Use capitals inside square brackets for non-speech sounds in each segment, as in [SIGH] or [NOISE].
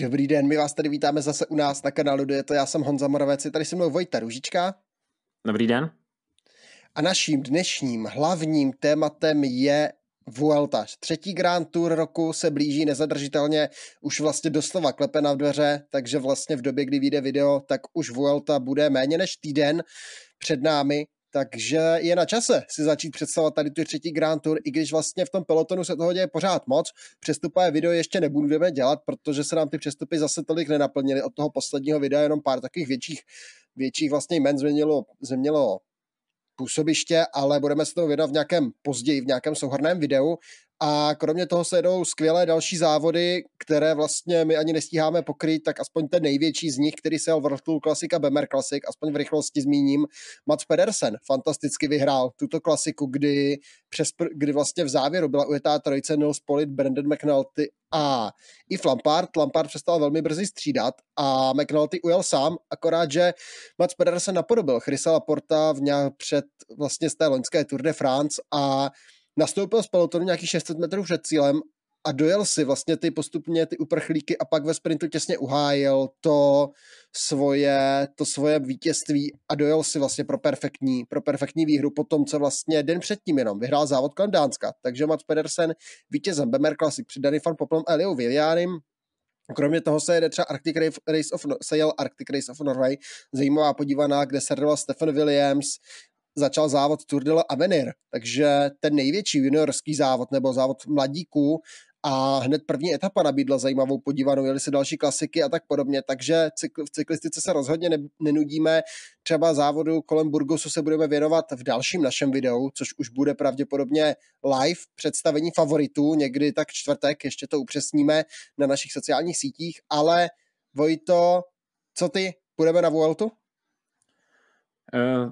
Dobrý den, my vás tady vítáme zase u nás na kanálu Je to já jsem Honza Moravec, je tady se mnou Vojta Ružička. Dobrý den. A naším dnešním hlavním tématem je Vuelta. Třetí Grand Tour roku se blíží nezadržitelně, už vlastně doslova klepe na dveře, takže vlastně v době, kdy vyjde video, tak už Vuelta bude méně než týden před námi, takže je na čase si začít představovat tady tu třetí Grand Tour, i když vlastně v tom pelotonu se toho děje pořád moc. Přestupové video ještě nebudeme dělat, protože se nám ty přestupy zase tolik nenaplnily od toho posledního videa, jenom pár takových větších, větších vlastně jmen změnilo, změnilo působiště, ale budeme se toho věnovat v nějakém později, v nějakém souhrném videu. A kromě toho se jedou skvělé další závody, které vlastně my ani nestíháme pokryt, tak aspoň ten největší z nich, který se jel World Tour Classic a Bemer Classic, aspoň v rychlosti zmíním, Mats Pedersen fantasticky vyhrál tuto klasiku, kdy, přes, kdy vlastně v závěru byla ujetá trojice Nils Polit, Brandon McNulty a i Lampard. Lampard přestal velmi brzy střídat a McNulty ujel sám, akorát, že Mats Pedersen napodobil Chrisa Laporta v nějak před vlastně z té loňské Tour de France a nastoupil z pelotonu nějakých 600 metrů před cílem a dojel si vlastně ty postupně ty uprchlíky a pak ve sprintu těsně uhájil to svoje, to svoje vítězství a dojel si vlastně pro perfektní, pro perfektní výhru po tom, co vlastně den předtím jenom vyhrál závod kolem Dánska. Takže Mats Pedersen vítězem Bemer Classic Danny van Poplem a Eliou Vivianem. Kromě toho se jede třeba Arctic Race of, se jel Arctic Race of Norway, zajímavá podívaná, kde se Stephen Williams, začal závod Tour de l'Avenir, takže ten největší juniorský závod nebo závod mladíků a hned první etapa nabídla zajímavou podívanou, jeli se další klasiky a tak podobně, takže v cyklistice se rozhodně ne, nenudíme. Třeba závodu kolem Burgosu se budeme věnovat v dalším našem videu, což už bude pravděpodobně live představení favoritů, někdy tak čtvrtek, ještě to upřesníme na našich sociálních sítích, ale Vojto, co ty, půjdeme na Vueltu? Uh,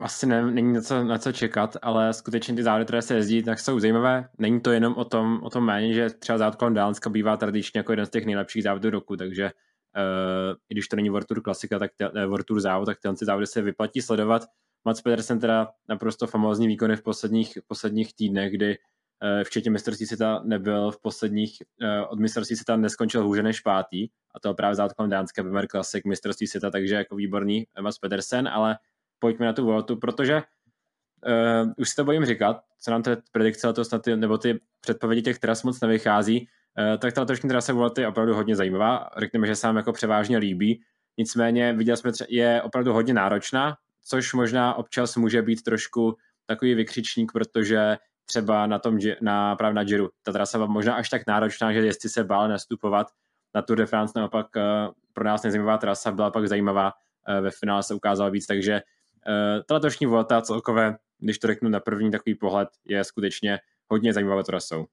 asi ne, není na co, na co čekat, ale skutečně ty závody, které se jezdí, tak jsou zajímavé. Není to jenom o tom, o tom méně, že třeba závod kolem Dánska bývá tradičně jako jeden z těch nejlepších závodů roku, takže uh, i když to není World Tour klasika, tak te, World Tour závod, tak tyhle závody se vyplatí sledovat. Mats Pedersen teda naprosto famózní výkony v posledních, posledních týdnech, kdy uh, včetně mistrovství světa nebyl v posledních, uh, od mistrovství světa neskončil hůře než pátý, a to právě závod kolem Dánska, Bemer Classic, mistrovství světa, takže jako výborný Mats Pedersen, ale pojďme na tu Vueltu, protože uh, už si to bojím říkat, co nám ty predikce letos na ty, nebo ty předpovědi těch tras moc nevychází, uh, tak ta letošní trasa Vuelty je opravdu hodně zajímavá. Řekněme, že se nám jako převážně líbí. Nicméně viděli jsme, je opravdu hodně náročná, což možná občas může být trošku takový vykřičník, protože třeba na tom, na, právě na Giro, ta trasa byla možná až tak náročná, že jestli se bál nastupovat na Tour de France, naopak uh, pro nás nezajímavá trasa byla pak zajímavá, ve finále se ukázala víc, takže Eh, ta letošní volta celkové, když to řeknu na první takový pohled, je skutečně hodně zajímavé trasou.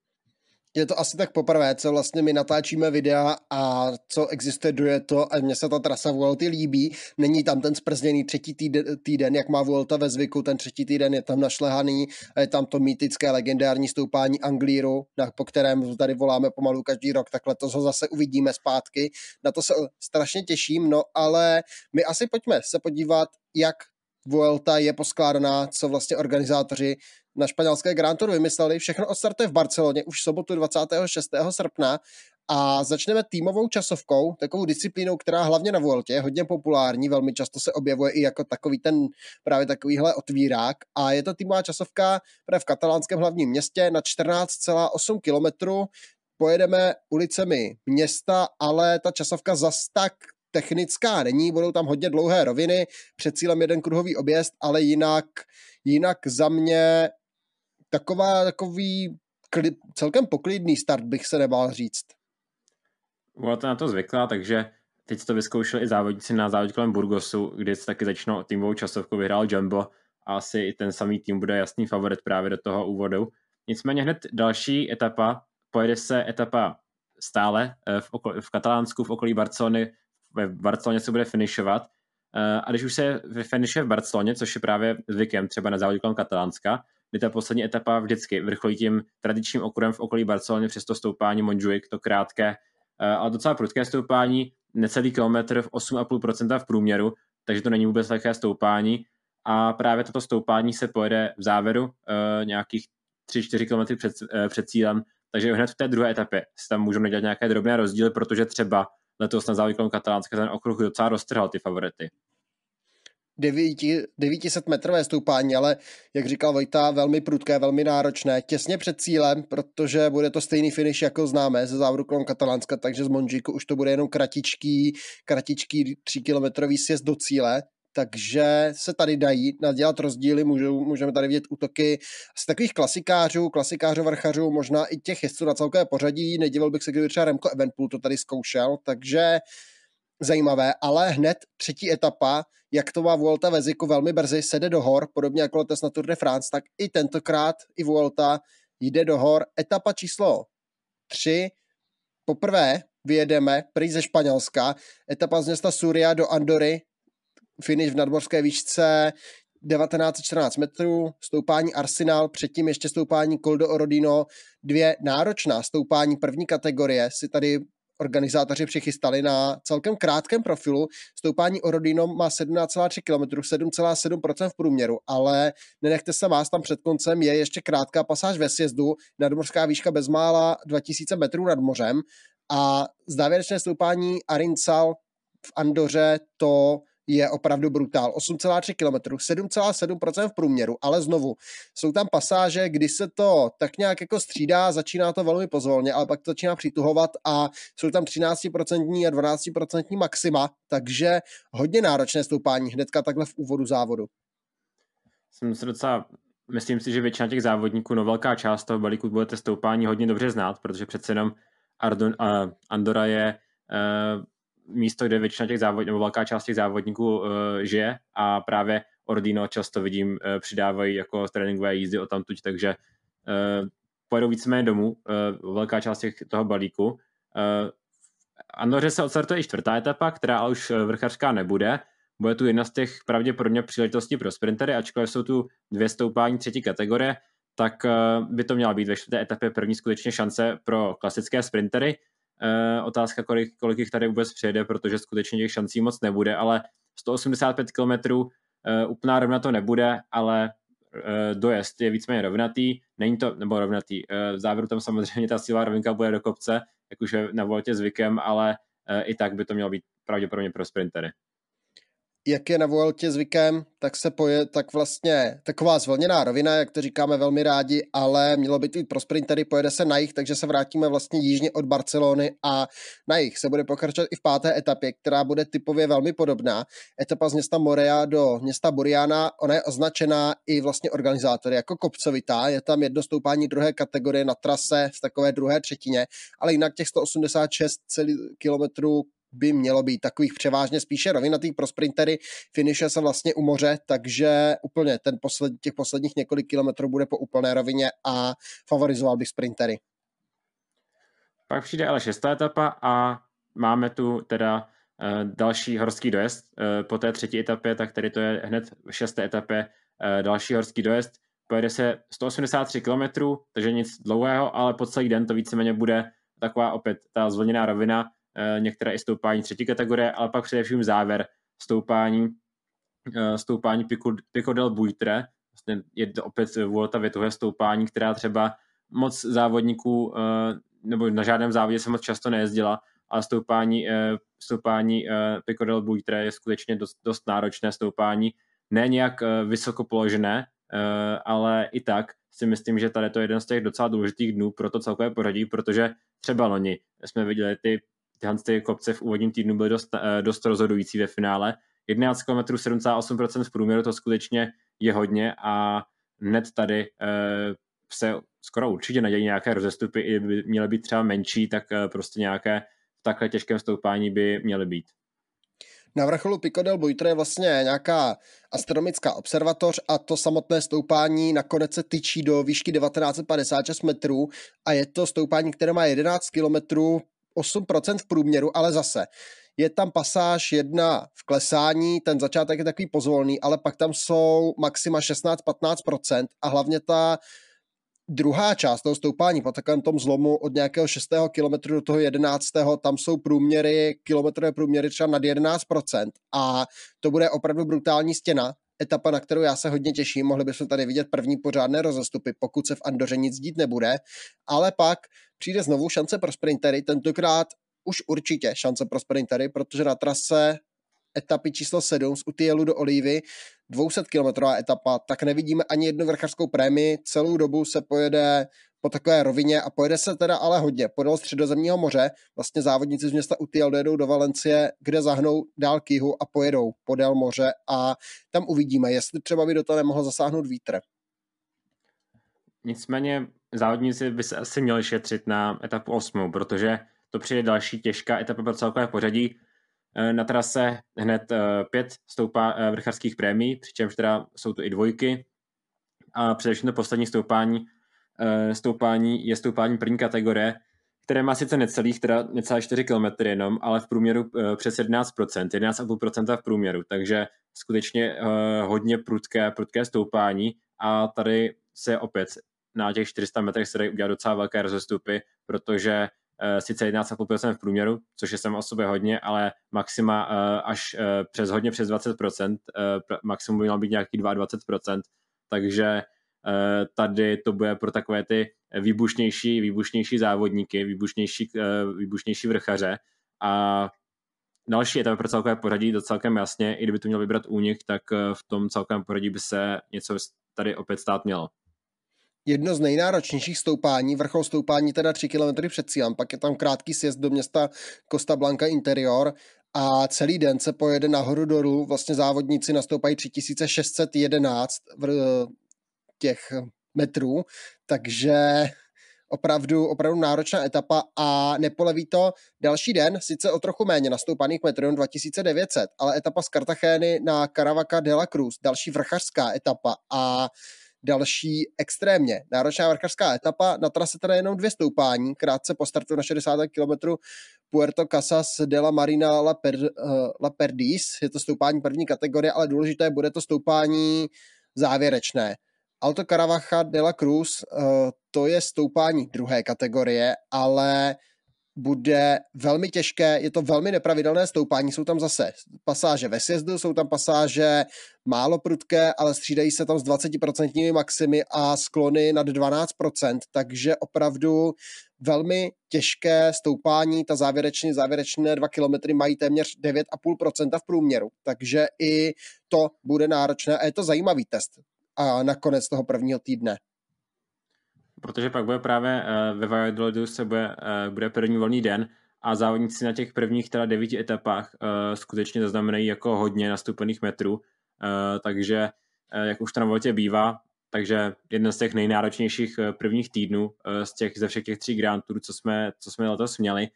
Je to asi tak poprvé, co vlastně my natáčíme videa a co existuje je to a mně se ta trasa Vuelty líbí. Není tam ten sprzněný třetí týden, týden, jak má Vuelta ve zvyku, ten třetí týden je tam našlehaný, je tam to mýtické legendární stoupání Anglíru, po kterém tady voláme pomalu každý rok, takhle to ho zase uvidíme zpátky. Na to se strašně těším, no ale my asi pojďme se podívat, jak Vuelta je poskládaná, co vlastně organizátoři na španělské Grand Tour vymysleli. Všechno odstartuje v Barceloně už v sobotu 26. srpna a začneme týmovou časovkou, takovou disciplínou, která hlavně na Vueltě je hodně populární, velmi často se objevuje i jako takový ten právě takovýhle otvírák a je to týmová časovka právě v katalánském hlavním městě na 14,8 kilometrů. Pojedeme ulicemi města, ale ta časovka zas tak technická není, budou tam hodně dlouhé roviny, před cílem jeden kruhový objezd, ale jinak, jinak za mě taková, takový kli, celkem poklidný start bych se nebál říct. Byla to na to zvyklá, takže teď to vyzkoušeli i závodníci na závodě kolem Burgosu, kde se taky začnou týmovou časovku, vyhrál Jumbo a asi i ten samý tým bude jasný favorit právě do toho úvodu. Nicméně hned další etapa, pojede se etapa stále eh, v, okol, v Katalánsku, v okolí Barcelony, ve Barceloně se bude finišovat. Eh, a když už se finišuje v Barceloně, což je právě zvykem třeba na závodě kolem Katalánska, kdy ta poslední etapa vždycky vrcholí tím tradičním okruhem v okolí Barcelony přes to stoupání Montjuic, to krátké, eh, ale docela prudké stoupání, necelý kilometr v 8,5% v průměru, takže to není vůbec lehké stoupání. A právě toto stoupání se pojede v závěru uh, nějakých 3-4 km před, před cílem, takže hned v té druhé etapě se tam můžou dělat nějaké drobné rozdíly, protože třeba letos na závěr Katalánska ten okruh docela roztrhal ty favority. 900 metrové stoupání, ale jak říkal Vojta, velmi prudké, velmi náročné, těsně před cílem, protože bude to stejný finish, jako známe ze závodu kolem Katalánska, takže z Monžiku už to bude jenom kratičký, kratičký 3 kilometrový sjezd do cíle, takže se tady dají nadělat rozdíly, můžou, můžeme tady vidět útoky z takových klasikářů, klasikářů, vrchařů, možná i těch jezdců na celkové pořadí, nedivil bych se, kdyby třeba Remko Evenpool to tady zkoušel, takže zajímavé, ale hned třetí etapa, jak to má Vuelta ve Ziku velmi brzy, sede do hor, podobně jako letos na Tour de France, tak i tentokrát i Vuelta jde do hor. Etapa číslo 3, poprvé vyjedeme prý ze Španělska, etapa z města Suria do Andory, finish v nadmorské výšce 1914 metrů, stoupání Arsenal, předtím ještě stoupání Coldo Orodino, dvě náročná stoupání první kategorie si tady organizátoři přichystali na celkem krátkém profilu. Stoupání Orodino má 17,3 km, 7,7% v průměru, ale nenechte se vás tam před koncem, je ještě krátká pasáž ve sjezdu, nadmořská výška bezmála 2000 metrů nad mořem a závěrečné stoupání Arinsal v Andoře to je opravdu brutál. 8,3 km, 7,7% v průměru, ale znovu, jsou tam pasáže, kdy se to tak nějak jako střídá, začíná to velmi pozvolně, ale pak to začíná přituhovat a jsou tam 13% a 12% maxima, takže hodně náročné stoupání hnedka takhle v úvodu závodu. Jsem se docela myslím si, že většina těch závodníků, no velká část toho balíku budete stoupání hodně dobře znát, protože přece jenom Ardon, uh, Andora je uh, místo, kde většina těch závodníků, nebo velká část těch závodníků uh, žije a právě Ordino často vidím uh, přidávají jako tréninkové jízdy o tamtuť, takže uh, pojedou víceméně domů, uh, velká část těch, toho balíku. Uh, Andoře se odstartuje i čtvrtá etapa, která už vrchařská nebude. Bude tu jedna z těch pravděpodobně příležitostí pro sprintery, ačkoliv jsou tu dvě stoupání třetí kategorie, tak by to měla být ve čtvrté etapě první skutečně šance pro klasické sprintery. Uh, otázka, kolik, kolik jich tady vůbec přijede, protože skutečně těch šancí moc nebude, ale 185 km úplná rovna to nebude, ale uh, dojezd je víceméně rovnatý, není to, nebo rovnatý, uh, v závěru tam samozřejmě ta síla rovinka bude do kopce, jak už je na voltě zvykem, ale i tak by to mělo být pravděpodobně pro sprintery jak je na Vueltě zvykem, tak se poje tak vlastně taková zvlněná rovina, jak to říkáme velmi rádi, ale mělo by být pro sprintery, pojede se na jich, takže se vrátíme vlastně jižně od Barcelony a na jich se bude pokračovat i v páté etapě, která bude typově velmi podobná. Etapa z města Morea do města Buriana, ona je označená i vlastně organizátory jako kopcovitá, je tam jedno stoupání druhé kategorie na trase v takové druhé třetině, ale jinak těch 186 kilometrů by mělo být takových převážně spíše rovinatých pro sprintery. Finiše se vlastně u moře, takže úplně ten posled, těch posledních několik kilometrů bude po úplné rovině a favorizoval bych sprintery. Pak přijde ale šestá etapa a máme tu teda uh, další horský dojezd. Uh, po té třetí etapě, tak tady to je hned v šesté etapě uh, další horský dojezd. Pojede se 183 km, takže nic dlouhého, ale po celý den to víceméně bude taková opět ta zvlněná rovina, Eh, některé i stoupání třetí kategorie, ale pak především závěr stoupání, eh, stoupání Pico, del Buitre, vlastně je to opět Vuelta větuhé stoupání, která třeba moc závodníků, eh, nebo na žádném závodě se moc často nejezdila, ale stoupání, stoupání Pico del Buitre je skutečně dost, dost náročné stoupání, ne nějak vysoko položené, ale i tak si myslím, že tady to je jeden z těch docela důležitých dnů pro to celkové pořadí, protože třeba loni jsme viděli ty tyhle ty kopce v úvodním týdnu byly dost, eh, dost rozhodující ve finále. 11 km 7,8% v průměru to skutečně je hodně a hned tady eh, se skoro určitě nadějí nějaké rozestupy, i by měly být třeba menší, tak eh, prostě nějaké v takhle těžkém stoupání by měly být. Na vrcholu Pico del Buitre je vlastně nějaká astronomická observatoř a to samotné stoupání nakonec se tyčí do výšky 1956 metrů a je to stoupání, které má 11 kilometrů 8% v průměru, ale zase je tam pasáž jedna v klesání, ten začátek je takový pozvolný, ale pak tam jsou maxima 16-15% a hlavně ta druhá část toho stoupání po takovém tom zlomu od nějakého 6. kilometru do toho 11. tam jsou průměry, kilometrové průměry třeba nad 11% a to bude opravdu brutální stěna, etapa, na kterou já se hodně těším. Mohli bychom tady vidět první pořádné rozestupy, pokud se v Andoře nic dít nebude. Ale pak přijde znovu šance pro sprintery, tentokrát už určitě šance pro sprintery, protože na trase etapy číslo 7 z Utielu do Olivy, 200 km etapa, tak nevidíme ani jednu vrchařskou prémii, celou dobu se pojede po takové rovině a pojede se teda ale hodně. Podél středozemního moře, vlastně závodníci z města Utiel dojedou do Valencie, kde zahnou dál k jihu a pojedou podél moře a tam uvidíme, jestli třeba by do toho nemohl zasáhnout vítr. Nicméně závodníci by se asi měli šetřit na etapu 8, protože to přijde další těžká etapa pro celkové pořadí. E, na trase hned e, pět stoupá e, vrchařských prémií, přičemž teda jsou to i dvojky. A především to poslední stoupání, stoupání je stoupání první kategorie, které má sice necelých, teda necelé 4 km jenom, ale v průměru přes 11%, 11,5% v průměru, takže skutečně hodně prudké, prudké stoupání a tady se opět na těch 400 metrech se dají udělat docela velké rozestupy, protože sice 11,5% v průměru, což je samo o sobě hodně, ale maxima uh, až uh, přes hodně přes 20%, uh, maximum by mělo být nějaký 22%, takže tady to bude pro takové ty výbušnější, výbušnější závodníky, výbušnější, výbušnější vrchaře. A další etapy pro celkové pořadí to celkem jasně, i kdyby to měl vybrat únik, tak v tom celkovém pořadí by se něco tady opět stát mělo jedno z nejnáročnějších stoupání, vrchol stoupání teda 3 km před cílem, pak je tam krátký sjezd do města Costa Blanca Interior a celý den se pojede nahoru dolů, vlastně závodníci nastoupají 3611 v těch metrů, takže opravdu, opravdu náročná etapa a nepoleví to další den, sice o trochu méně nastoupaných metrů, 2900, ale etapa z Cartageny na Caravaca de la Cruz, další vrchařská etapa a další extrémně náročná vrchařská etapa. Na trase teda jenom dvě stoupání, krátce po startu na 60 km Puerto Casas de la Marina La, per, uh, la Perdis. Je to stoupání první kategorie, ale důležité bude to stoupání závěrečné. Alto Caravaca de la Cruz, uh, to je stoupání druhé kategorie, ale bude velmi těžké, je to velmi nepravidelné stoupání, jsou tam zase pasáže ve sjezdu, jsou tam pasáže málo prudké, ale střídají se tam s 20% maximy a sklony nad 12%, takže opravdu velmi těžké stoupání, ta závěrečné, závěrečné dva kilometry mají téměř 9,5% v průměru, takže i to bude náročné a je to zajímavý test. A nakonec toho prvního týdne protože pak bude právě uh, ve Valladolidu se bude, uh, bude první volný den a závodníci na těch prvních teda devíti etapách uh, skutečně zaznamenají jako hodně nastupených metrů, takže jak už to na voltě bývá, takže jeden z těch nejnáročnějších prvních týdnů z těch, ze všech těch tří Grand Tour, co jsme, co jsme letos měli.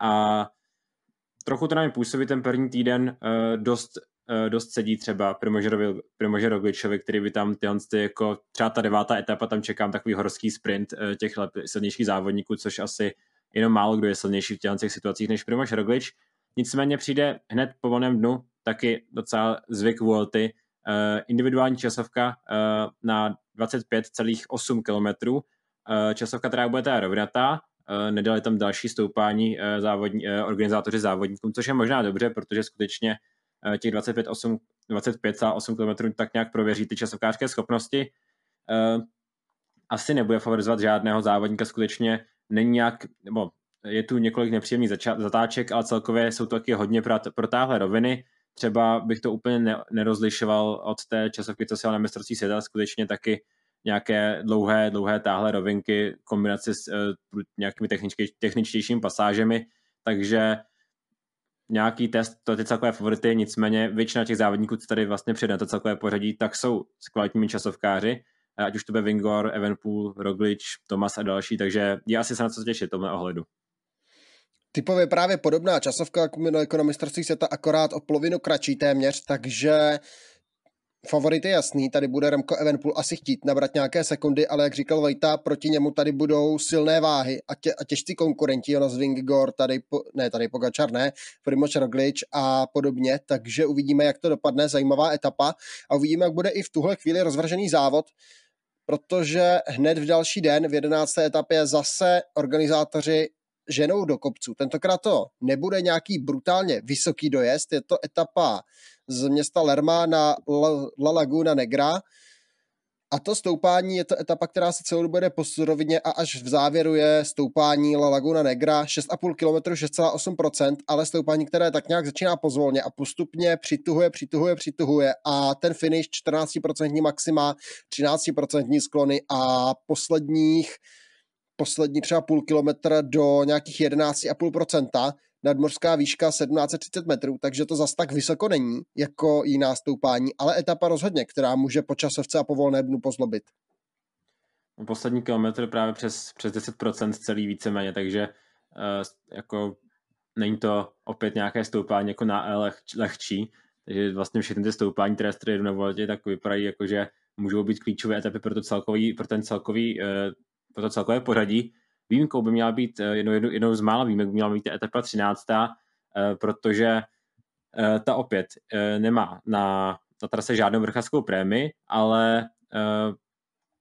A trochu to na mě působí ten první týden dost dost sedí třeba Primože Rogličovi, který by tam tyhle ty jako třeba ta devátá etapa, tam čekám takový horský sprint uh, těch silnějších závodníků, což asi jenom málo kdo je silnější v těch situacích než Primož Roglič. Nicméně přijde hned po volném dnu taky docela zvyk Vuelty, uh, individuální časovka na 25,8 km, časovka, která bude teda rovnatá, nedali tam další stoupání závodní, organizátoři závodníkům, což je možná dobře, protože skutečně Eh, těch 25,8 25,8 km tak nějak prověří ty časovkářské schopnosti. Eh, asi nebude favorizovat žádného závodníka, skutečně není nějak, nebo je tu několik nepříjemných zatáček, ale celkově jsou to taky hodně protáhlé roviny. Třeba bych to úplně ne, nerozlišoval od té časovky, co se na mistrovství světa, skutečně taky nějaké dlouhé, dlouhé táhlé rovinky, kombinace s uh, nějakými techničtějšími pasážemi, takže nějaký test, to ty celkové favority, nicméně většina těch závodníků, co tady vlastně přijde na to celkové pořadí, tak jsou s kvalitními časovkáři, ať už to bude Vingor, Evenpool, Roglič, Tomas a další, takže je asi se na co těšit tomhle ohledu. Typově právě podobná časovka jako na mistrovství světa, akorát o polovinu kratší téměř, takže Favorit je jasný, tady bude Remko Evenpool asi chtít nabrat nějaké sekundy, ale jak říkal Vejta, proti němu tady budou silné váhy a, tě, a těžcí konkurenti, Jonas Vingegaard, tady, po, ne, tady Pogačar, ne, Primoz Roglič a podobně, takže uvidíme, jak to dopadne, zajímavá etapa a uvidíme, jak bude i v tuhle chvíli rozvržený závod, protože hned v další den, v 11. etapě, zase organizátoři ženou do kopců. Tentokrát to nebude nějaký brutálně vysoký dojezd, je to etapa z města Lerma na La, La Laguna Negra A to stoupání je to etapa, která se celou dobu jde po surovině a až v závěru je stoupání La Laguna Negra 6,5 km, 6,8%, ale stoupání, které tak nějak začíná pozvolně a postupně přituhuje, přituhuje, přituhuje a ten finish 14% maxima, 13% sklony a posledních poslední třeba půl kilometr do nějakých 11,5%, nadmořská výška 1730 metrů, takže to zas tak vysoko není jako jiná stoupání, ale etapa rozhodně, která může po časovce a po volné dnu pozlobit. Poslední kilometr právě přes, přes 10% celý víceméně, takže uh, jako není to opět nějaké stoupání jako na leh, lehčí, takže vlastně všechny ty stoupání, které jdu na Voltě, tak vypadají jako, že můžou být klíčové etapy pro, to celkový, pro ten celkový, uh, pro to celkové pořadí. Výjimkou by měla být, eh, jednou, jednou, jednou z mála výjimek by měla být etapa 13. Eh, protože eh, ta opět nemá na, na trase žádnou vrchařskou prémii, ale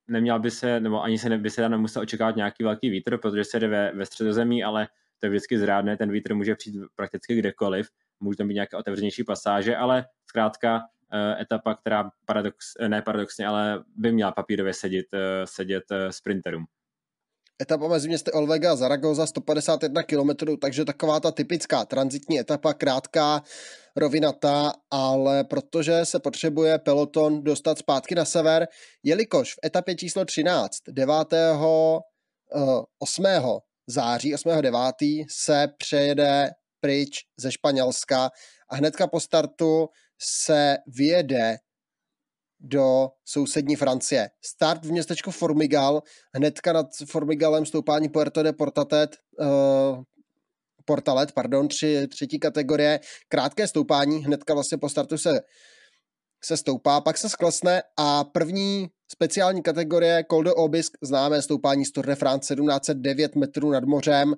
neměl by se, nebo ani se ne, by se nemusel očekávat nějaký velký vítr, protože se jde ve, ve středozemí, ale to je vždycky zrádné, ten vítr může přijít prakticky kdekoliv, může tam být nějaké otevřenější pasáže, ale zkrátka etapa, která paradox, ne paradoxně, ale by měla papírově sedět, sedět sprinterům etapa mezi městy Olvega a Zaragoza 151 km, takže taková ta typická transitní etapa, krátká, rovinatá, ale protože se potřebuje peloton dostat zpátky na sever, jelikož v etapě číslo 13, 9. 8. září, 8. 9. se přejede pryč ze Španělska a hnedka po startu se vyjede do sousední Francie. Start v městečku Formigal, hnedka nad Formigalem stoupání Puerto de Portatet, uh, Portalet, pardon, tři, třetí kategorie, krátké stoupání, hnedka vlastně po startu se, se stoupá, pak se sklesne a první speciální kategorie Col de Obisk, známé stoupání z Tour de France 1709 metrů nad mořem,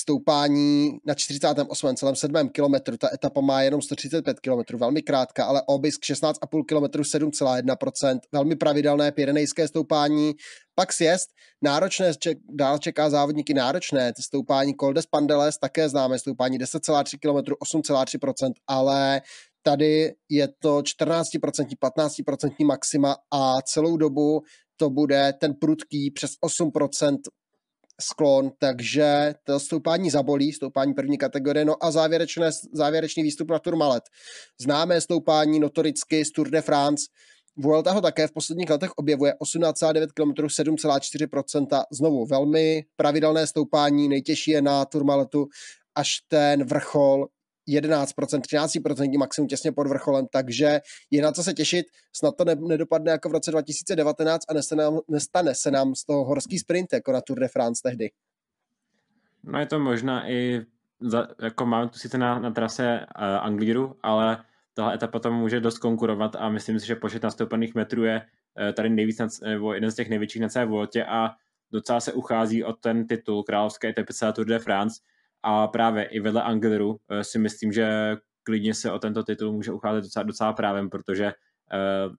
stoupání na 48. celém 7. kilometru. Ta etapa má jenom 135 km, velmi krátká, ale obisk 16,5 km 7,1%, velmi pravidelné pyrenejské stoupání. Pak sjezd, náročné, ček, dál čeká závodníky náročné, stoupání Col de Spandeles, také známe stoupání 10,3 km, 8,3%, ale tady je to 14%, 15% maxima a celou dobu to bude ten prudký přes 8% sklon, takže to stoupání zabolí, stoupání první kategorie, no a závěrečné, závěrečný výstup na Tourmalet. Známé stoupání notoricky z Tour de France, Vuelta ho také v posledních letech objevuje 18,9 km, 7,4%, znovu velmi pravidelné stoupání, nejtěžší je na Tourmaletu, až ten vrchol 11%, 13% maximum těsně pod vrcholem, takže je na co se těšit. Snad to ne, nedopadne jako v roce 2019 a nestane, nám, nestane se nám z toho horský sprint jako na Tour de France tehdy. No je to možná i, za, jako máme tu sice na, na trase uh, Anglíru, ale tahle etapa tam může dost konkurovat a myslím si, že počet nastoupených metrů je uh, tady nejvíc, nad, nebo jeden z těch největších na celé Voltě a docela se uchází o ten titul královské etapy Tour de France, a právě i vedle Angleru eh, si myslím, že klidně se o tento titul může ucházet docela, docela právem, protože uh,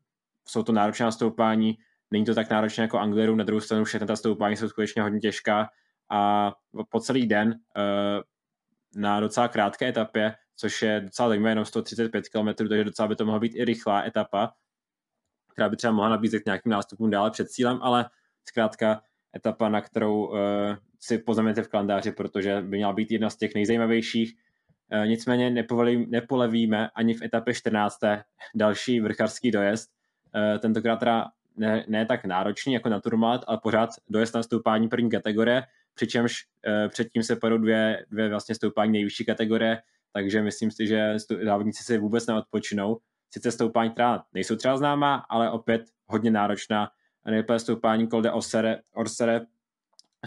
jsou to náročná stoupání, není to tak náročné jako Angleru, na druhou stranu všechny ta stoupání jsou skutečně hodně těžká. A po celý den uh, na docela krátké etapě, což je docela zajímavé, jenom 135 km, takže docela by to mohla být i rychlá etapa, která by třeba mohla nabízet nějakým nástupům dále před cílem, ale zkrátka etapa, na kterou si poznamenáte v kalendáři, protože by měla být jedna z těch nejzajímavějších. Uh, nicméně nepolevíme ani v etapě 14. další vrchařský dojezd. Uh, tentokrát teda ne, ne tak náročný jako na Turmat, ale pořád dojezd na stoupání první kategorie, přičemž uh, předtím se padou dvě, dvě vlastně stoupání nejvyšší kategorie, takže myslím si, že závodníci si vůbec neodpočinou. Sice stoupání, která nejsou třeba známá, ale opět hodně náročná nejprve stoupání Col de Orsere, Orsere,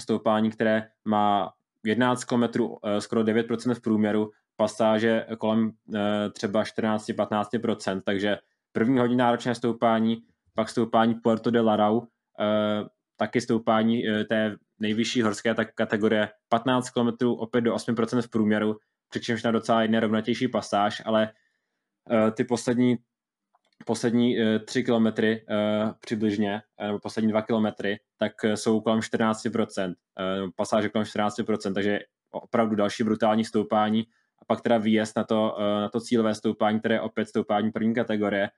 stoupání, které má 11 km, eh, skoro 9% v průměru, pasáže kolem eh, třeba 14-15%, takže první hodně náročné stoupání, pak stoupání Puerto de Larau, eh, taky stoupání té nejvyšší horské kategorie 15 km, opět do 8% v průměru, přičemž na docela jedné rovnatější pasáž, ale ty poslední poslední uh, tři kilometry uh, přibližně, uh, nebo poslední dva kilometry, tak jsou kolem 14%, uh, pasáže kolem 14%, takže opravdu další brutální stoupání. A pak teda výjezd na to, na to cílové stoupání, které je opět stoupání první kategorie,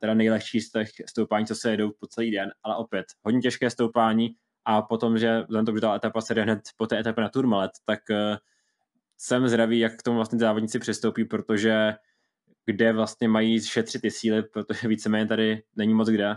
teda nejlehčí z těch stoupání, co se jedou po celý den, ale opět hodně těžké stoupání. A potom, že vzhledem to, že ta etapa se jde hned po té etapě na Turmalet, tak jsem zdravý, jak k tomu vlastně závodníci přistoupí, protože kde vlastně mají šetřit ty síly, protože víceméně tady není moc kde.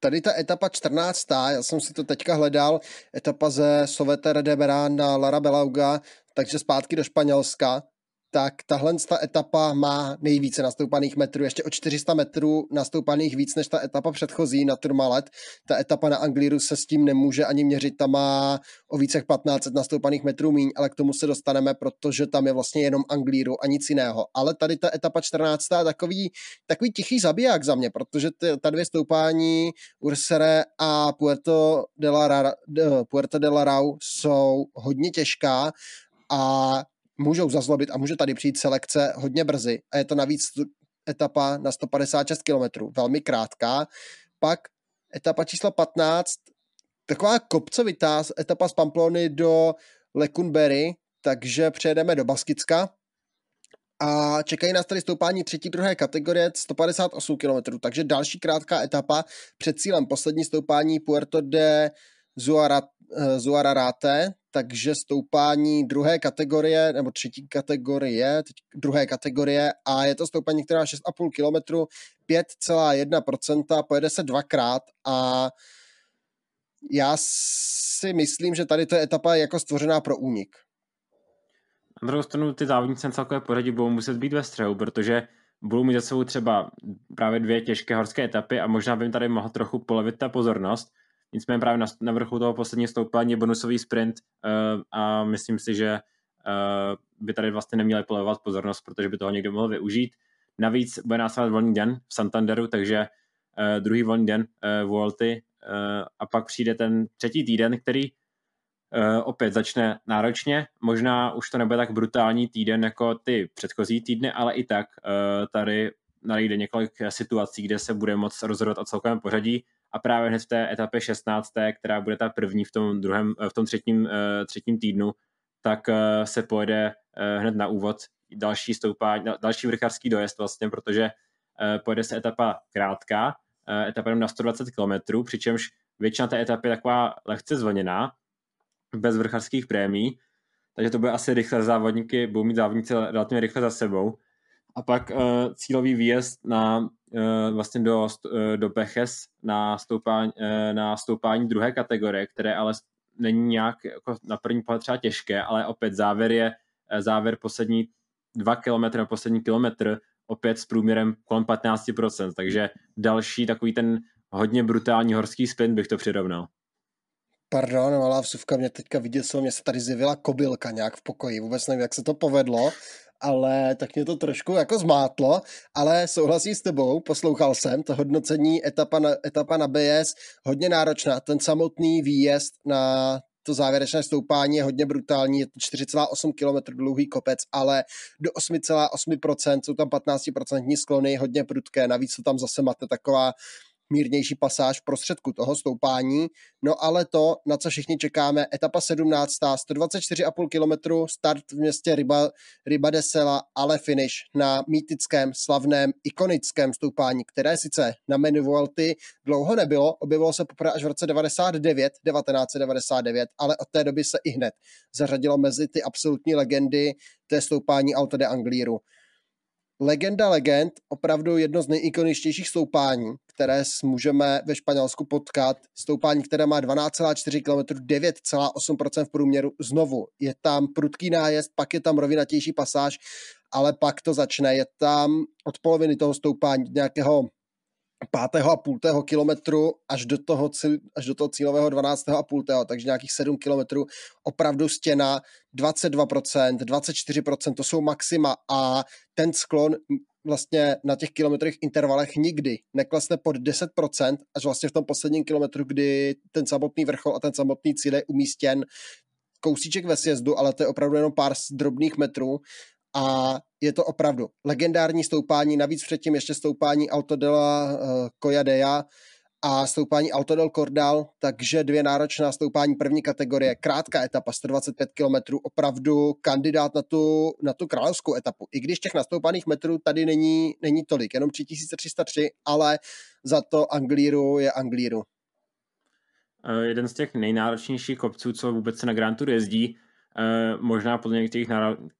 Tady ta etapa 14. Já jsem si to teďka hledal, etapa ze Soveter de Berán na Lara Belauga, takže zpátky do Španělska tak tahle ta etapa má nejvíce nastoupaných metrů, ještě o 400 metrů nastoupaných víc než ta etapa předchozí na Turmalet. Ta etapa na Anglíru se s tím nemůže ani měřit, tam má o více jak 15 nastoupaných metrů míň, ale k tomu se dostaneme, protože tam je vlastně jenom Anglíru a nic jiného. Ale tady ta etapa 14. je takový, takový tichý zabiják za mě, protože ty, ta dvě stoupání Ursere a Puerto de la, Puerto de la Rau jsou hodně těžká a můžou zazlobit a může tady přijít selekce hodně brzy a je to navíc etapa na 156 km, velmi krátká. Pak etapa číslo 15, taková kopcovitá etapa z Pamplony do Lekunberry, takže přejedeme do Baskicka a čekají nás tady stoupání třetí, druhé kategorie 158 km, takže další krátká etapa před cílem poslední stoupání Puerto de Zuararate, takže stoupání druhé kategorie, nebo třetí kategorie, teď druhé kategorie a je to stoupání, která 6,5 km, 5,1%, pojede se dvakrát a já si myslím, že tady to je etapa jako stvořená pro únik. Na druhou stranu ty závodníci na celkové pořadí budou muset být ve střehu, protože budou mít za sebou třeba právě dvě těžké horské etapy a možná by jim tady mohl trochu polevit ta pozornost, Nicméně právě na, na vrchu toho posledního stoupání je bonusový sprint uh, a myslím si, že uh, by tady vlastně neměli polevovat pozornost, protože by toho někdo mohl využít. Navíc bude následovat volný den v Santanderu, takže uh, druhý volný den uh, Vuelty uh, a pak přijde ten třetí týden, který uh, opět začne náročně. Možná už to nebude tak brutální týden jako ty předchozí týdny, ale i tak uh, tady najde několik situací, kde se bude moc rozhodovat o celkovém pořadí a právě hned v té etapě 16., která bude ta první v tom, druhém, v tom třetím, eh, třetím týdnu, tak eh, se pojede eh, hned na úvod další stoupání, další vrchářský dojezd vlastně, protože pojede se etapa krátká, etapa na 120 km, přičemž většina té etapy je taková lehce zvlněná, bez vrchářských prémí, takže to bude asi rychle závodníky, budou mít závodníci relativně rychle za sebou. A pak uh, cílový výjezd na uh, vlastně do, uh, do Peches na stoupání, uh, na stoupání druhé kategorie, které ale není nějak jako na první pohled třeba těžké, ale opět závěr je závěr poslední dva kilometry na poslední kilometr opět s průměrem kolem 15%, takže další takový ten hodně brutální horský spin bych to přirovnal. Pardon, malá vsuvka mě teďka vyděsilo, mě se tady zjevila kobylka nějak v pokoji, vůbec nevím, jak se to povedlo, ale tak mě to trošku jako zmátlo, ale souhlasím s tebou, poslouchal jsem to hodnocení etapa na, etapa na BS, hodně náročná, ten samotný výjezd na to závěrečné stoupání je hodně brutální, je to 4,8 km dlouhý kopec, ale do 8,8% jsou tam 15% sklony, hodně prudké, navíc to tam zase máte taková mírnější pasáž v prostředku toho stoupání. No ale to, na co všichni čekáme, etapa 17. 124,5 km, start v městě Riba, Riba de Sela, ale finish na mýtickém, slavném, ikonickém stoupání, které sice na menu Vuelty dlouho nebylo, objevilo se poprvé až v roce 99, 1999, ale od té doby se i hned zařadilo mezi ty absolutní legendy té stoupání Alta de Angliru legenda legend, opravdu jedno z nejikoničtějších stoupání, které můžeme ve Španělsku potkat. Stoupání, které má 12,4 km, 9,8% v průměru. Znovu, je tam prudký nájezd, pak je tam rovinatější pasáž, ale pak to začne. Je tam od poloviny toho stoupání nějakého pátého a půltého kilometru až do toho, až do toho cílového 12. a půltého, takže nějakých 7 kilometrů opravdu stěna, 22%, 24%, to jsou maxima a ten sklon vlastně na těch kilometrech intervalech nikdy neklesne pod 10%, až vlastně v tom posledním kilometru, kdy ten samotný vrchol a ten samotný cíl je umístěn kousíček ve sjezdu, ale to je opravdu jenom pár drobných metrů a je to opravdu legendární stoupání, navíc předtím ještě stoupání Alto de la uh, Coyadea a stoupání Alto del Cordal, takže dvě náročná stoupání první kategorie, krátká etapa, 125 km, opravdu kandidát na tu, na tu královskou etapu. I když těch nastoupaných metrů tady není, není tolik, jenom 3303, ale za to Anglíru je Anglíru. Eh, jeden z těch nejnáročnějších kopců, co vůbec se na Grand Tour jezdí, eh, možná podle některých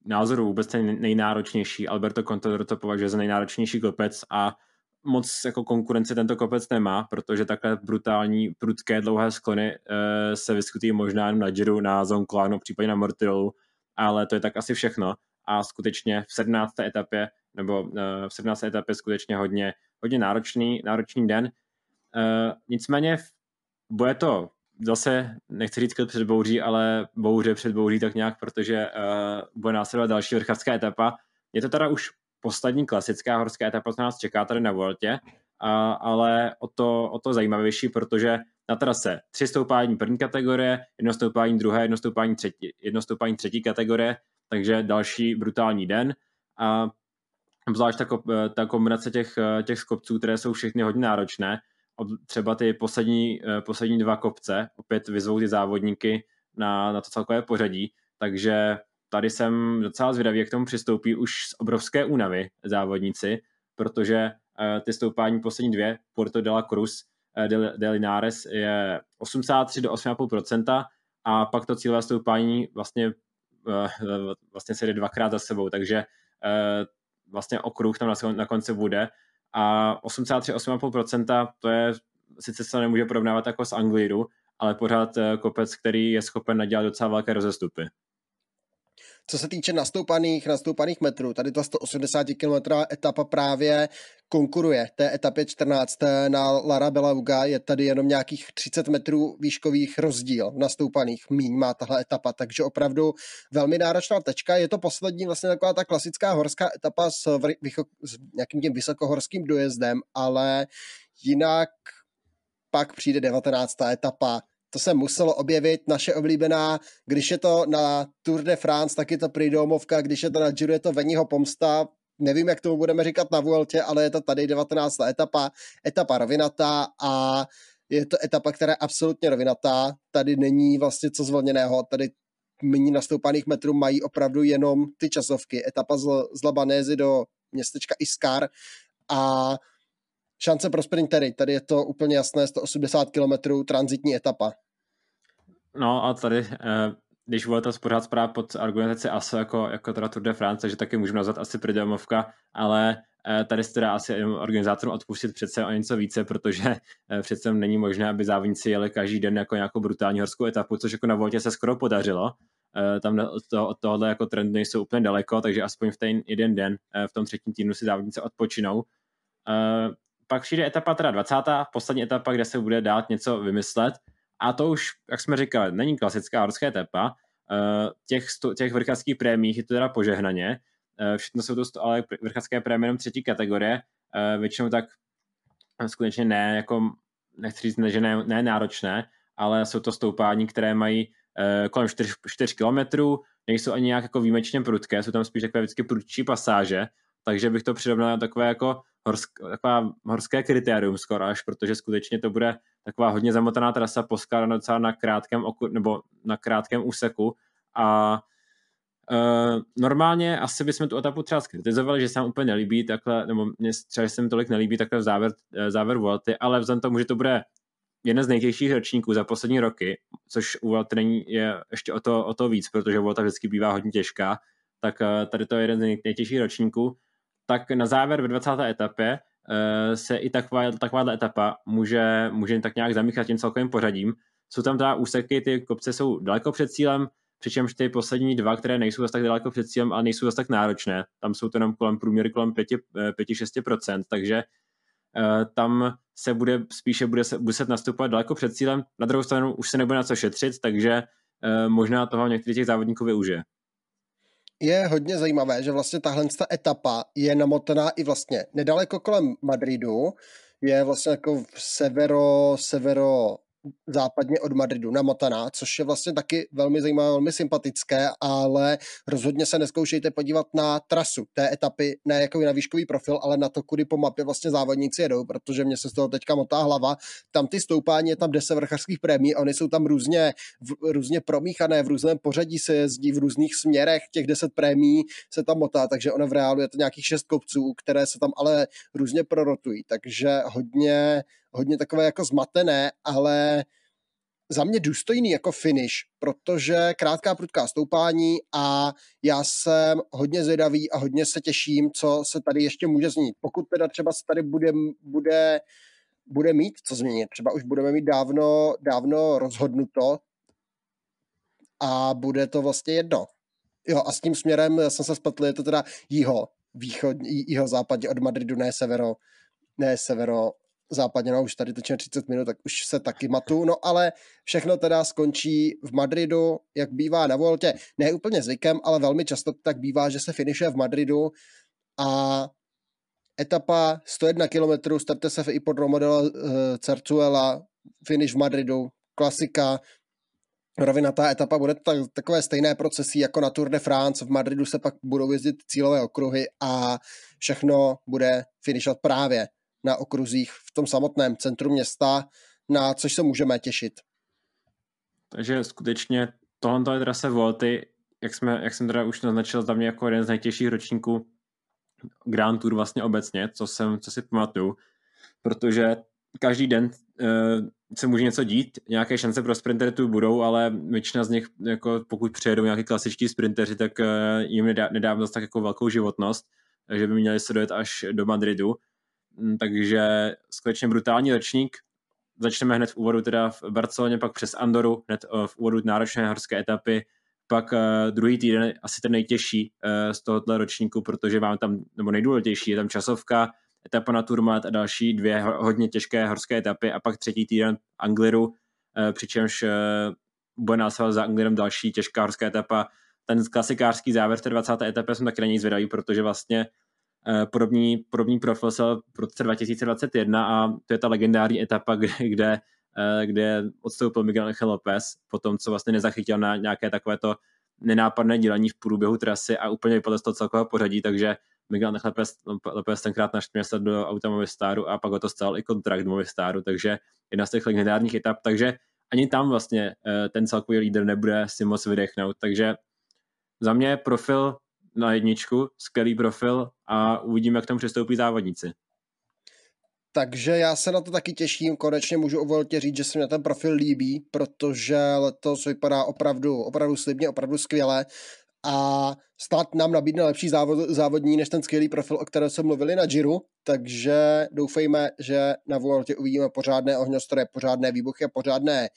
názorů vůbec ten nejnáročnější. Alberto Contador to považuje za nejnáročnější kopec a moc jako konkurence tento kopec nemá, protože takhle brutální, prudké, dlouhé sklony uh, se vyskytují možná jen na Giro, na Zonclano, případně na Mortirolu, ale to je tak asi všechno. A skutečně v 17. etapě, nebo uh, v 17. etapě skutečně hodně, hodně náročný, náročný den. Uh, nicméně bude to zase, nechci říct před bouří, ale bouře před bouří tak nějak, protože uh, bude následovat další vrchavská etapa. Je to teda už poslední klasická horská etapa, co nás čeká tady na Vueltě, a, ale o to, o to zajímavější, protože na trase tři stoupání první kategorie, jedno stoupání druhé, jedno stoupání třetí, jedno stoupání třetí kategorie, takže další brutální den a zvlášť ta, ta kombinace těch, těch skopců, které jsou všechny hodně náročné, třeba ty poslední, poslední dva kopce, opět vyzvou ty závodníky na, na to celkové pořadí, takže tady jsem docela zvědavý, jak k tomu přistoupí už z obrovské únavy závodníci, protože uh, ty stoupání poslední dvě, Porto de la Cruz, uh, de, Linares je 83 do 8,5% a pak to cílové stoupání vlastně, vlastně se jde dvakrát za sebou, takže vlastně okruh tam na konci bude a 83 8,5% to je, sice se nemůže porovnávat jako s Anglíru, ale pořád kopec, který je schopen nadělat docela velké rozestupy. Co se týče nastoupaných, nastoupaných metrů, tady ta 180 km etapa právě konkuruje té etapě 14 na Lara Belauga, je tady jenom nějakých 30 metrů výškových rozdíl v nastoupaných, míň má tahle etapa, takže opravdu velmi náročná tečka, je to poslední vlastně taková ta klasická horská etapa s, vycho, s nějakým tím vysokohorským dojezdem, ale jinak pak přijde 19. etapa, to se muselo objevit, naše oblíbená, když je to na Tour de France, tak je to Pridomovka, když je to na Giro, je to Veního pomsta, nevím, jak tomu budeme říkat na Vueltě, ale je to tady 19. etapa, etapa rovinatá a je to etapa, která je absolutně rovinatá, tady není vlastně co zvolněného, tady méně nastoupaných metrů mají opravdu jenom ty časovky. Etapa z, z Labanézy do městečka Iskar a šance pro sprintery. Tady je to úplně jasné, 180 km transitní etapa. No a tady, eh, když to pořád zpráv pod argumentaci ASO jako, jako teda Tour de France, takže taky můžeme nazvat asi Pridomovka, ale eh, tady se teda asi organizátorům odpustit přece o něco více, protože eh, přece není možné, aby závodníci jeli každý den jako nějakou brutální horskou etapu, což jako na Voltě se skoro podařilo. Tam od, toho, od tohohle jako trendu nejsou úplně daleko, takže aspoň v ten jeden den v tom třetím týdnu si závodníci odpočinou pak přijde etapa teda 20. poslední etapa, kde se bude dát něco vymyslet. A to už, jak jsme říkali, není klasická horská etapa, eh, těch, těch vrchářských prémích je to teda požehnaně, eh, všechno jsou to ale vrchářské prémie jenom třetí kategorie, eh, většinou tak skutečně ne, jako nechci říct, že ne, ne náročné, ale jsou to stoupání, které mají kolem 4, 4 kilometrů, nejsou ani nějak jako výjimečně prudké, jsou tam spíš takové vždycky prudčí pasáže, takže bych to přirovnal na takové jako horsk, taková horské kritérium skoro až, protože skutečně to bude taková hodně zamotaná trasa poskládaná docela na krátkém oku, nebo na krátkém úseku. A Uh, normálně asi bychom tu etapu třeba skritizovali, že se nám úplně nelíbí takhle, nebo mě třeba, se mi tolik nelíbí takhle závěr, eh, závěr Vuelty, ale vzhledem tomu, že to bude jeden z nejtěžších ročníků za poslední roky, což u Vuelty není, je ještě o to, o to víc, protože Vuelta vždycky bývá hodně těžká, tak uh, tady to je jeden z nejtěžších ročníků tak na závěr ve 20. etapě uh, se i taková, taková etapa může, může tak nějak zamíchat tím celkovým pořadím. Jsou tam teda úseky, ty kopce jsou daleko před cílem, přičemž ty poslední dva, které nejsou zase tak daleko před cílem a nejsou zase tak náročné, tam jsou to jenom kolem průměry kolem 5-6%, eh, takže uh, tam se bude spíše bude se, muset nastupovat daleko před cílem. Na druhou stranu už se nebude na co šetřit, takže možná toho některých těch závodníků využije je hodně zajímavé, že vlastně tahle etapa je namotaná i vlastně nedaleko kolem Madridu, je vlastně jako v severo, severo západně od Madridu na Motana, což je vlastně taky velmi zajímavé, velmi sympatické, ale rozhodně se neskoušejte podívat na trasu té etapy, ne jako na výškový profil, ale na to, kudy po mapě vlastně závodníci jedou, protože mě se z toho teďka motá hlava. Tam ty stoupání, je tam 10 vrchařských prémí, oni jsou tam různě, v, různě promíchané, v různém pořadí se jezdí, v různých směrech těch 10 prémí se tam motá, takže ono v reálu je to nějakých 6 kopců, které se tam ale různě prorotují, takže hodně hodně takové jako zmatené, ale za mě důstojný jako finish, protože krátká prudká stoupání a já jsem hodně zvědavý a hodně se těším, co se tady ještě může změnit. Pokud teda třeba se tady bude, bude, bude mít co změnit, třeba už budeme mít dávno, dávno rozhodnuto a bude to vlastně jedno. Jo, a s tím směrem jsem se spletl, je to teda jiho, východ, jiho západě od Madridu, ne severo, ne severo západně, no už tady točíme 30 minut, tak už se taky matu, no ale všechno teda skončí v Madridu, jak bývá na Voltě, ne úplně zvykem, ale velmi často tak bývá, že se finišuje v Madridu a etapa 101 km, starte se i pod Romodela uh, Cercuela, finish v Madridu, klasika, rovinatá etapa bude tak, takové stejné procesy jako na Tour de France. V Madridu se pak budou jezdit cílové okruhy a všechno bude finišovat právě na okruzích v tom samotném centru města, na což se můžeme těšit. Takže skutečně tohle je trasa Volty, jak, jsme, jak jsem teda už naznačil, za mě jako jeden z nejtěžších ročníků Grand Tour vlastně obecně, co, jsem, co si pamatuju, protože každý den uh, se může něco dít, nějaké šance pro sprintery tu budou, ale většina z nich, jako pokud přijedou nějaký klasičtí sprinteři, tak uh, jim nedá, nedává tak jako velkou životnost, že by měli se dojet až do Madridu. Mm, takže skutečně brutální ročník. Začneme hned v úvodu teda v Barceloně, pak přes Andoru, hned eh, v úvodu náročné horské etapy, pak uh, druhý týden asi ten nejtěžší uh, z tohohle ročníku, protože mám tam, nebo nejdůležitější, je tam časovka, etapa na Turmat a další dvě hodně těžké horské etapy a pak třetí týden Angliru, přičemž bude následovat za Anglirem další těžká horská etapa. Ten klasikářský závěr té 20. etapy jsem taky na něj zvědavý, protože vlastně Eh, podobný, podobný profil se v roce 2021 a to je ta legendární etapa, [LAUGHS] kde, kde, eh, kde odstoupil Miguel Angel Lopez po tom, co vlastně nezachytil na nějaké takovéto nenápadné dělení v průběhu trasy a úplně vypadlo z toho celkového pořadí, takže Miguel Lopez, Lopez tenkrát naštěl se do auta Movistaru a pak ho to stal i kontrakt Movistaru, takže jedna z těch legendárních etap, takže ani tam vlastně eh, ten celkový lídr nebude si moc vydechnout, takže za mě profil na jedničku, skvělý profil a uvidíme, jak tam přistoupí závodníci. Takže já se na to taky těším, konečně můžu o říct, že se mi ten profil líbí, protože letos vypadá opravdu, opravdu slibně, opravdu skvěle a stát nám nabídne lepší závod, závodní než ten skvělý profil, o kterém jsme mluvili na Giro, takže doufejme, že na Voltě uvidíme pořádné ohňostroje, pořádné výbuchy a pořádné,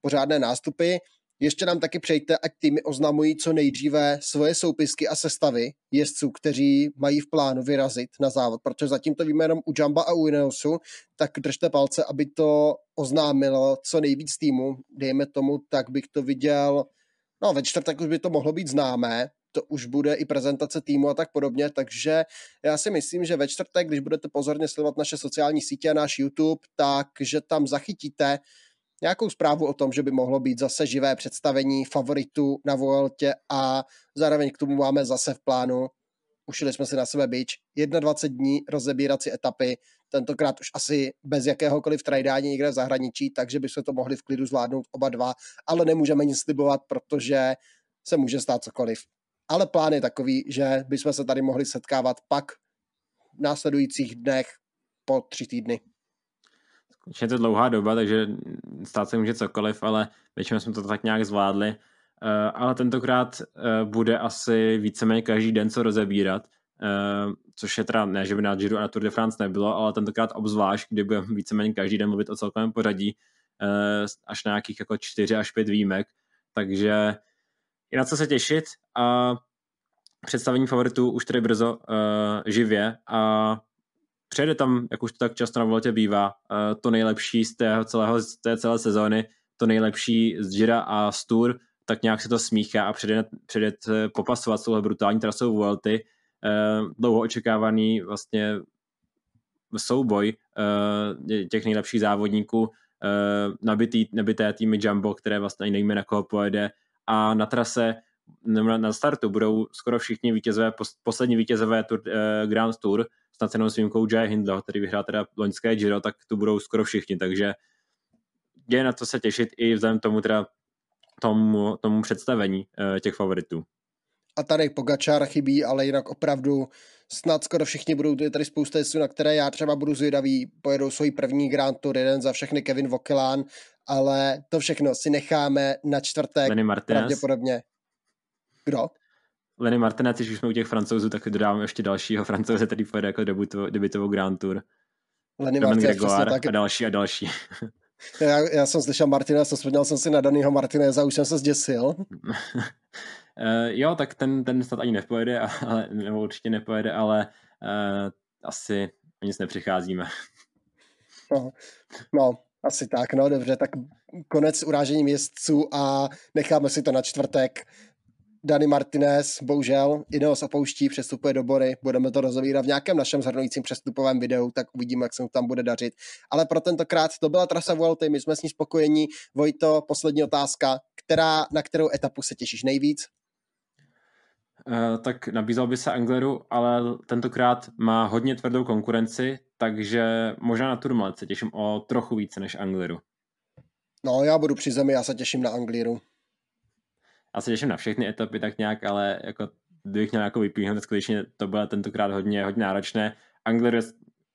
pořádné nástupy. Ještě nám taky přejte, ať týmy oznamují co nejdříve svoje soupisky a sestavy jezdců, kteří mají v plánu vyrazit na závod, protože zatím to víme jenom u Jamba a u Ineosu, tak držte palce, aby to oznámilo co nejvíc týmu. Dejme tomu, tak bych to viděl, no ve čtvrtek už by to mohlo být známé, to už bude i prezentace týmu a tak podobně, takže já si myslím, že ve čtvrtek, když budete pozorně sledovat naše sociální sítě a náš YouTube, tak že tam zachytíte nějakou zprávu o tom, že by mohlo být zase živé představení favoritu na Vueltě a zároveň k tomu máme zase v plánu, ušili jsme si na sebe bič, 21 dní rozebírat si etapy, tentokrát už asi bez jakéhokoliv trajdání někde v zahraničí, takže bychom to mohli v klidu zvládnout oba dva, ale nemůžeme nic slibovat, protože se může stát cokoliv. Ale plán je takový, že bychom se tady mohli setkávat pak v následujících dnech po tři týdny je to dlouhá doba, takže stát se může cokoliv, ale většinou jsme to tak nějak zvládli. Uh, ale tentokrát uh, bude asi víceméně každý den co rozebírat, uh, což je teda ne, že by na Giro a na Tour de France nebylo, ale tentokrát obzvlášť, kdy budeme víceméně každý den mluvit o celkovém pořadí, až na nějakých jako čtyři až pět výjimek, takže je na co se těšit a představení favoritů už tady brzo živě a přijede tam, jak už to tak často na voltě bývá, eh, to nejlepší z, tého celého, z té celé sezóny, to nejlepší z Jira a z Tour, tak nějak se to smíchá a přijde, přijde popasovat s touhle brutální trasou Vuelty. Eh, dlouho očekávaný vlastně souboj eh, těch nejlepších závodníků nabitý, nabité týmy Jumbo, které vlastně nevíme, na koho pojede a na trase na startu budou skoro všichni vítězové, poslední vítězové tour, Grand Tour, snad jenom s výjimkou Jay Hindla, který vyhrál teda loňské Giro, tak tu budou skoro všichni, takže je na to se těšit i vzhledem tomu teda tomu, tomu představení uh, těch favoritů. A tady Pogačar chybí, ale jinak opravdu snad skoro všichni budou, je tady spousta jezdců, na které já třeba budu zvědavý, pojedou svůj první Grand Tour, jeden za všechny Kevin Vokelán, ale to všechno si necháme na čtvrtek. Lenny Martinez. Pravděpodobně. Kdo? Lenny Martinez, když už jsme u těch francouzů, tak dodávám ještě dalšího francouze, který pojede jako debutovou, debutovou Grand Tour. Lenny Martinez, tak... a další a další. [LAUGHS] Já, já jsem slyšel Martinez, vzpomněl jsem si na Danýho Martineza, už jsem se zděsil. uh, [LAUGHS] jo, tak ten, ten snad ani nepojede, ale, nebo určitě nepojede, ale uh, asi o nic nepřicházíme. No, no, asi tak, no dobře, tak konec urážení městců a necháme si to na čtvrtek. Dani Martinez, bohužel, Ineos opouští, přestupuje do Bory, budeme to rozobírat v nějakém našem zhrnujícím přestupovém videu, tak uvidíme, jak se mu tam bude dařit. Ale pro tentokrát to byla trasa Vuelty, my jsme s ní spokojení. Vojto, poslední otázka, která, na kterou etapu se těšíš nejvíc? Uh, tak nabízel by se Angleru, ale tentokrát má hodně tvrdou konkurenci, takže možná na Turmalet se těším o trochu více než Angleru. No, já budu při zemi, já se těším na Angliru se těším na všechny etapy tak nějak, ale jako kdybych měl jako vypíhnout, skutečně to bylo tentokrát hodně, hodně náročné. Angler je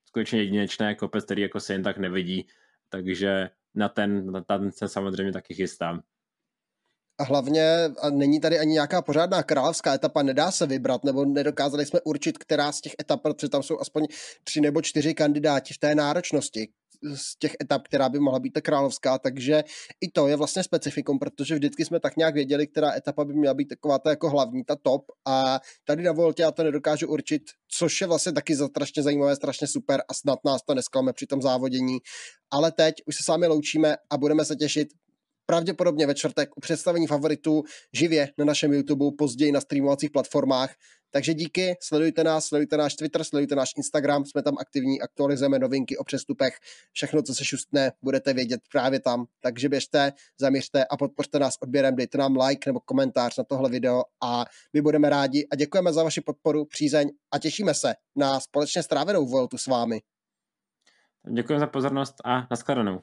skutečně jedinečné kopec, který jako se jen tak nevidí, takže na ten, na ten se samozřejmě taky chystám. A hlavně a není tady ani nějaká pořádná královská etapa, nedá se vybrat, nebo nedokázali jsme určit, která z těch etap, protože tam jsou aspoň tři nebo čtyři kandidáti v té náročnosti z těch etap, která by mohla být ta královská, takže i to je vlastně specifikum, protože vždycky jsme tak nějak věděli, která etapa by měla být taková ta jako hlavní, ta top a tady na Voltě já to nedokážu určit, což je vlastně taky strašně zajímavé, strašně super a snad nás to nesklame při tom závodění. Ale teď už se s vámi loučíme a budeme se těšit pravděpodobně ve čtvrtek u představení favoritů živě na našem YouTube, později na streamovacích platformách. Takže díky, sledujte nás, sledujte náš Twitter, sledujte náš Instagram, jsme tam aktivní, aktualizujeme novinky o přestupech, všechno, co se šustne, budete vědět právě tam. Takže běžte, zaměřte a podpořte nás odběrem, dejte nám like nebo komentář na tohle video a my budeme rádi a děkujeme za vaši podporu, přízeň a těšíme se na společně strávenou Voltu s vámi. Děkuji za pozornost a nashledanou.